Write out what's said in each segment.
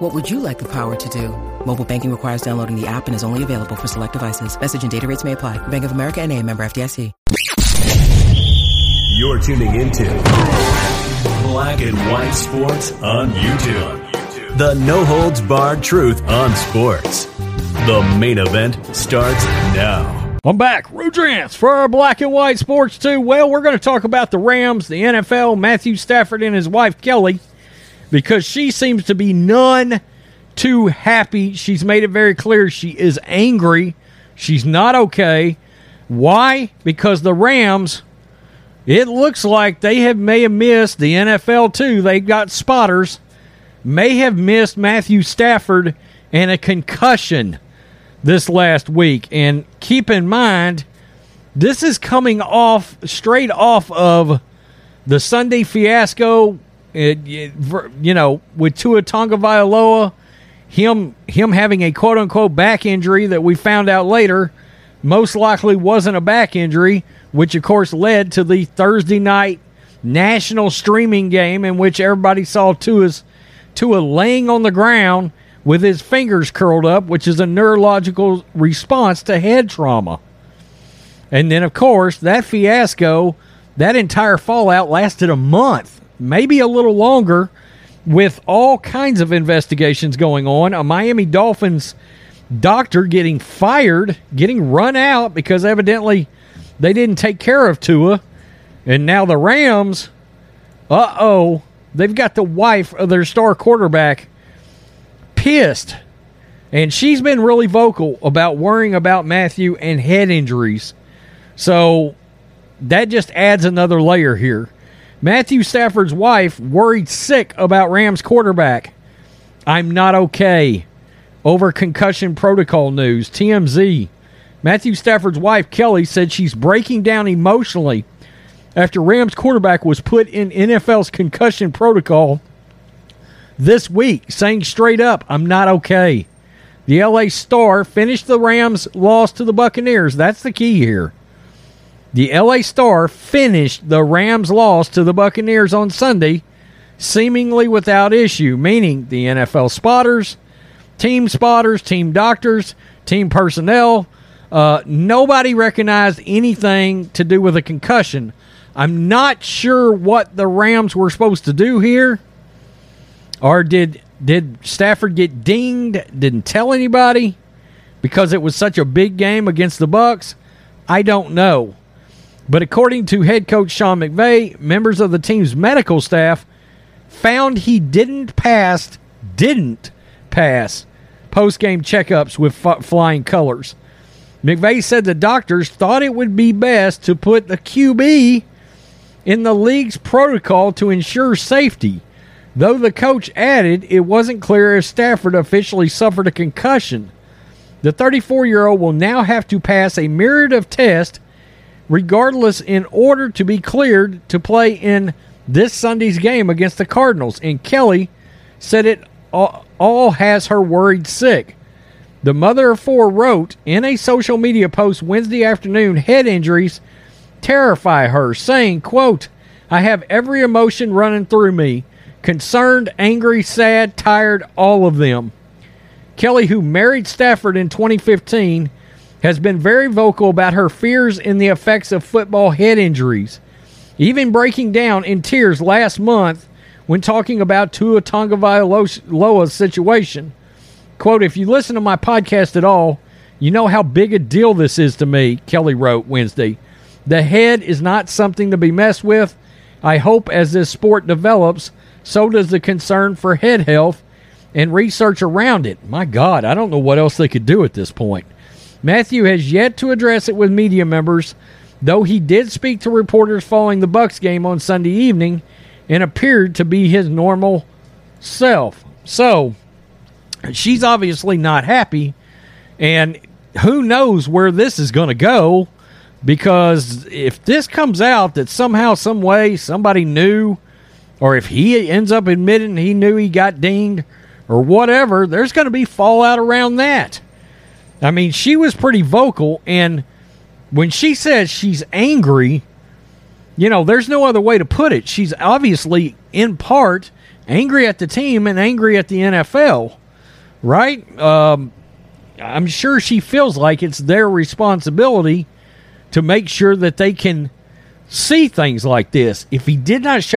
What would you like the power to do? Mobile banking requires downloading the app and is only available for select devices. Message and data rates may apply. Bank of America and a member FDIC. You're tuning into Black and White Sports on YouTube. The no holds barred truth on sports. The main event starts now. I'm back. Rudrance for our Black and White Sports 2. Well, we're going to talk about the Rams, the NFL, Matthew Stafford, and his wife, Kelly, because she seems to be none too happy. She's made it very clear she is angry. She's not okay. Why? Because the Rams, it looks like they have may have missed the NFL too. They've got spotters, may have missed Matthew Stafford and a concussion this last week. And keep in mind, this is coming off straight off of the Sunday fiasco. It, it, you know, with Tua Tagovailoa, him him having a quote unquote back injury that we found out later most likely wasn't a back injury, which of course led to the Thursday night national streaming game in which everybody saw Tua's Tua laying on the ground with his fingers curled up, which is a neurological response to head trauma. And then, of course, that fiasco, that entire fallout lasted a month, maybe a little longer, with all kinds of investigations going on. A Miami Dolphins doctor getting fired, getting run out because evidently they didn't take care of Tua. And now the Rams, uh oh, they've got the wife of their star quarterback pissed. And she's been really vocal about worrying about Matthew and head injuries. So that just adds another layer here. Matthew Stafford's wife worried sick about Rams quarterback. I'm not okay. Over concussion protocol news, TMZ. Matthew Stafford's wife, Kelly, said she's breaking down emotionally after Rams quarterback was put in NFL's concussion protocol this week, saying straight up, I'm not okay. The LA Star finished the Rams' loss to the Buccaneers. That's the key here. The LA Star finished the Rams' loss to the Buccaneers on Sunday, seemingly without issue, meaning the NFL spotters, team spotters, team doctors, team personnel, uh, nobody recognized anything to do with a concussion. I'm not sure what the Rams were supposed to do here. Or did did Stafford get dinged? Didn't tell anybody because it was such a big game against the Bucks? I don't know. But according to head coach Sean McVay, members of the team's medical staff found he didn't pass didn't pass post-game checkups with f- flying colors. McVay said the doctors thought it would be best to put the QB in the league's protocol to ensure safety. Though the coach added it wasn't clear if Stafford officially suffered a concussion. The 34 year old will now have to pass a myriad of tests regardless in order to be cleared to play in this Sunday's game against the Cardinals. And Kelly said it all, has her worried sick. The mother of four wrote in a social media post Wednesday afternoon head injuries terrify her, saying, quote, I have every emotion running through me. Concerned, angry, sad, tired, all of them. Kelly, who married Stafford in 2015, has been very vocal about her fears in the effects of football head injuries, even breaking down in tears last month when talking about Tua Tagovailoa's situation. Quote, if you listen to my podcast at all, you know how big a deal this is to me, Kelly wrote Wednesday. The head is not something to be messed with. I hope as this sport develops, so does the concern for head health and research around it. My God, I don't know what else they could do at this point. Matthew has yet to address it with media members, though he did speak to reporters following the Bucks game on Sunday evening and appeared to be his normal self. So, she's obviously not happy and who knows where this is going to go. because if this comes out that somehow, some way, somebody knew, or if he ends up admitting he knew he got dinged or whatever, there's going to be fallout around that. I mean, she was pretty vocal, and when she says she's angry, you know, there's no other way to put it. She's obviously, in part, angry at the team and angry at the NFL, right? Um, I'm sure she feels like it's their responsibility to make sure that they can see things like this. If he did not show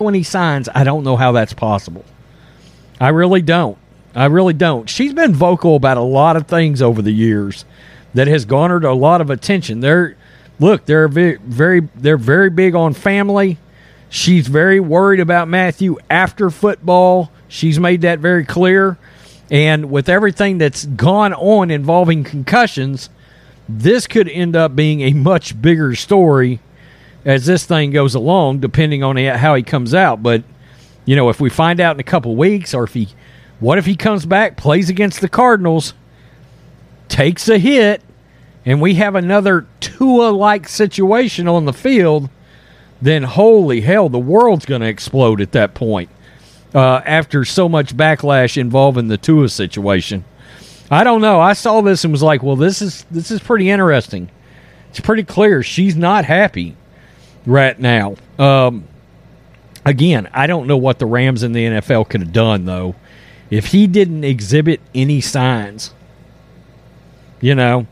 when he signs, I don't know how that's possible. I really don't. I really don't. She's been vocal about a lot of things over the years that has garnered a lot of attention. They're look, they're very, very they're very big on family. She's very worried about Matthew after football. She's made that very clear. And with everything that's gone on involving concussions, this could end up being a much bigger story as this thing goes along, depending on how he comes out. But you know, if we find out in a couple weeks, or if he, what if he comes back, plays against the Cardinals, takes a hit, and we have another Tua-like situation on the field, then holy hell, the world's going to explode at that point. Uh, after so much backlash involving the Tua situation, I don't know. I saw this and was like, well, this is this is pretty interesting. It's pretty clear she's not happy right now. Um, again, I don't know what the Rams in the NFL could have done though if he didn't exhibit any signs. You know,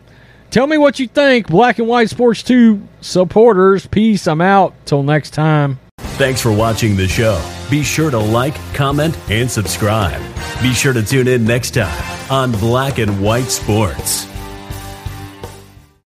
tell me what you think, Black and White Sports 2 supporters. Peace. I'm out. Till next time. Thanks for watching the show. Be sure to like, comment, and subscribe. Be sure to tune in next time on Black and White Sports.